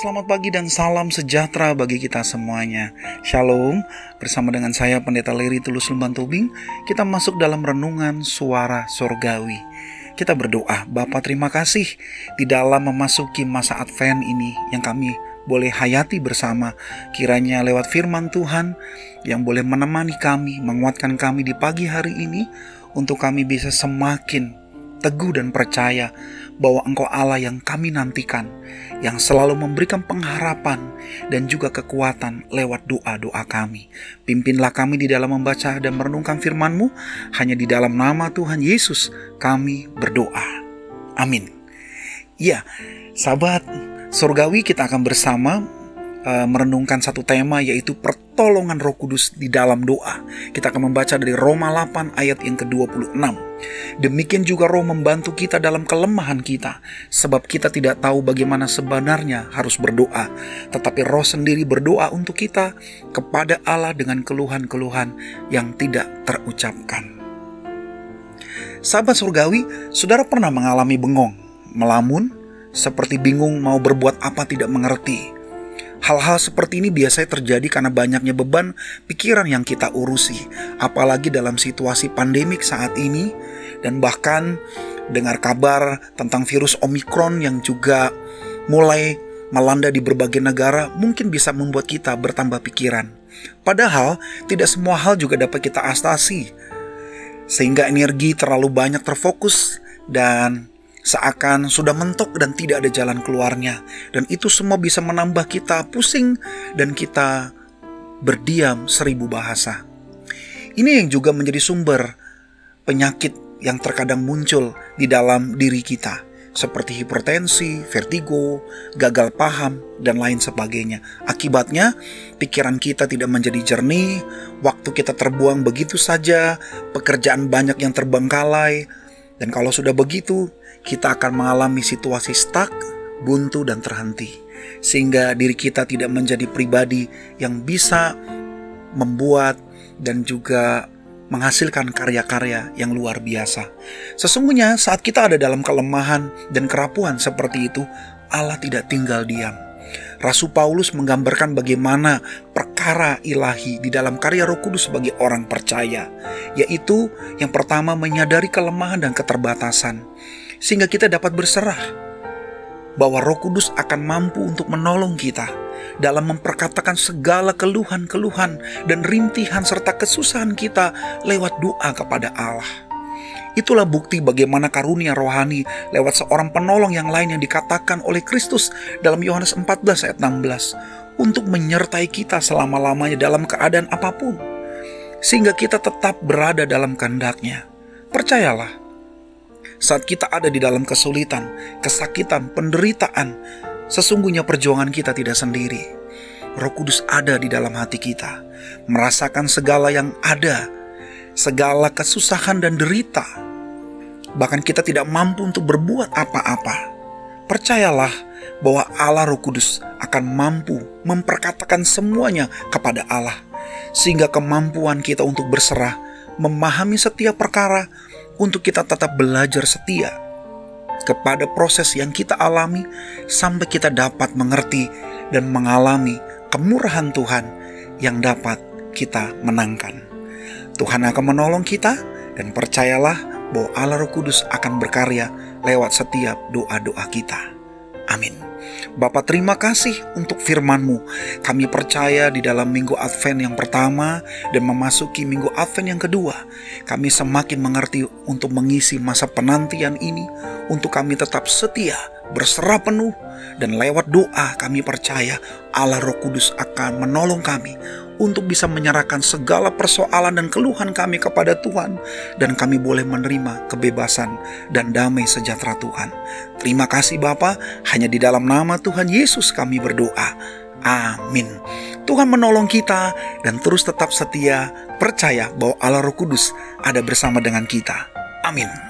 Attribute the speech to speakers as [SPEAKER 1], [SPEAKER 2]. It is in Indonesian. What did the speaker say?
[SPEAKER 1] selamat pagi dan salam sejahtera bagi kita semuanya. Shalom, bersama dengan saya Pendeta Leri Tulus Lemban Tubing, kita masuk dalam renungan suara sorgawi. Kita berdoa, Bapa terima kasih di dalam memasuki masa Advent ini yang kami boleh hayati bersama. Kiranya lewat firman Tuhan yang boleh menemani kami, menguatkan kami di pagi hari ini untuk kami bisa semakin teguh dan percaya bahwa Engkau Allah yang kami nantikan, yang selalu memberikan pengharapan dan juga kekuatan lewat doa-doa kami. Pimpinlah kami di dalam membaca dan merenungkan firman-Mu, hanya di dalam nama Tuhan Yesus kami berdoa. Amin. Ya, sahabat surgawi kita akan bersama uh, merenungkan satu tema yaitu pertolongan Roh Kudus di dalam doa. Kita akan membaca dari Roma 8 ayat yang ke-26. Demikian juga Roh membantu kita dalam kelemahan kita, sebab kita tidak tahu bagaimana sebenarnya harus berdoa, tetapi Roh sendiri berdoa untuk kita kepada Allah dengan keluhan-keluhan yang tidak terucapkan. Sahabat surgawi, saudara pernah mengalami bengong, melamun, seperti bingung mau berbuat apa tidak mengerti, Hal-hal seperti ini biasanya terjadi karena banyaknya beban pikiran yang kita urusi, apalagi dalam situasi pandemik saat ini, dan bahkan dengar kabar tentang virus Omikron yang juga mulai melanda di berbagai negara mungkin bisa membuat kita bertambah pikiran. Padahal tidak semua hal juga dapat kita astasi, sehingga energi terlalu banyak terfokus dan seakan sudah mentok dan tidak ada jalan keluarnya, dan itu semua bisa menambah kita pusing dan kita berdiam seribu bahasa. Ini yang juga menjadi sumber penyakit yang terkadang muncul di dalam diri kita, seperti hipertensi, vertigo, gagal paham, dan lain sebagainya. Akibatnya, pikiran kita tidak menjadi jernih, waktu kita terbuang begitu saja, pekerjaan banyak yang terbengkalai, dan kalau sudah begitu, kita akan mengalami situasi stuck, buntu, dan terhenti. Sehingga diri kita tidak menjadi pribadi yang bisa membuat dan juga menghasilkan karya-karya yang luar biasa. Sesungguhnya saat kita ada dalam kelemahan dan kerapuhan seperti itu, Allah tidak tinggal diam. Rasul Paulus menggambarkan bagaimana perkara ilahi di dalam karya Roh Kudus sebagai orang percaya, yaitu yang pertama menyadari kelemahan dan keterbatasan, sehingga kita dapat berserah bahwa Roh Kudus akan mampu untuk menolong kita dalam memperkatakan segala keluhan-keluhan dan rintihan serta kesusahan kita lewat doa kepada Allah. Itulah bukti bagaimana karunia rohani lewat seorang penolong yang lain yang dikatakan oleh Kristus dalam Yohanes 14 ayat 16 untuk menyertai kita selama-lamanya dalam keadaan apa pun sehingga kita tetap berada dalam kehendaknya. Percayalah, saat kita ada di dalam kesulitan, kesakitan, penderitaan, sesungguhnya perjuangan kita tidak sendiri. Roh Kudus ada di dalam hati kita, merasakan segala yang ada segala kesusahan dan derita. Bahkan kita tidak mampu untuk berbuat apa-apa. Percayalah bahwa Allah Roh Kudus akan mampu memperkatakan semuanya kepada Allah, sehingga kemampuan kita untuk berserah, memahami setiap perkara, untuk kita tetap belajar setia kepada proses yang kita alami, sampai kita dapat mengerti dan mengalami kemurahan Tuhan yang dapat kita menangkan. Tuhan akan menolong kita dan percayalah bahwa Allah Roh Kudus akan berkarya lewat setiap doa-doa kita. Amin. Bapak terima kasih untuk firman-Mu. Kami percaya di dalam minggu Advent yang pertama dan memasuki minggu Advent yang kedua, kami semakin mengerti untuk mengisi masa penantian ini, untuk kami tetap setia, berserah penuh, dan lewat doa kami percaya Allah Roh Kudus akan menolong kami untuk bisa menyerahkan segala persoalan dan keluhan kami kepada Tuhan, dan kami boleh menerima kebebasan dan damai sejahtera Tuhan. Terima kasih Bapa, hanya di dalam nama Tuhan Yesus kami berdoa. Amin. Tuhan menolong kita dan terus tetap setia, percaya bahwa Allah Roh Kudus ada bersama dengan kita. Amin.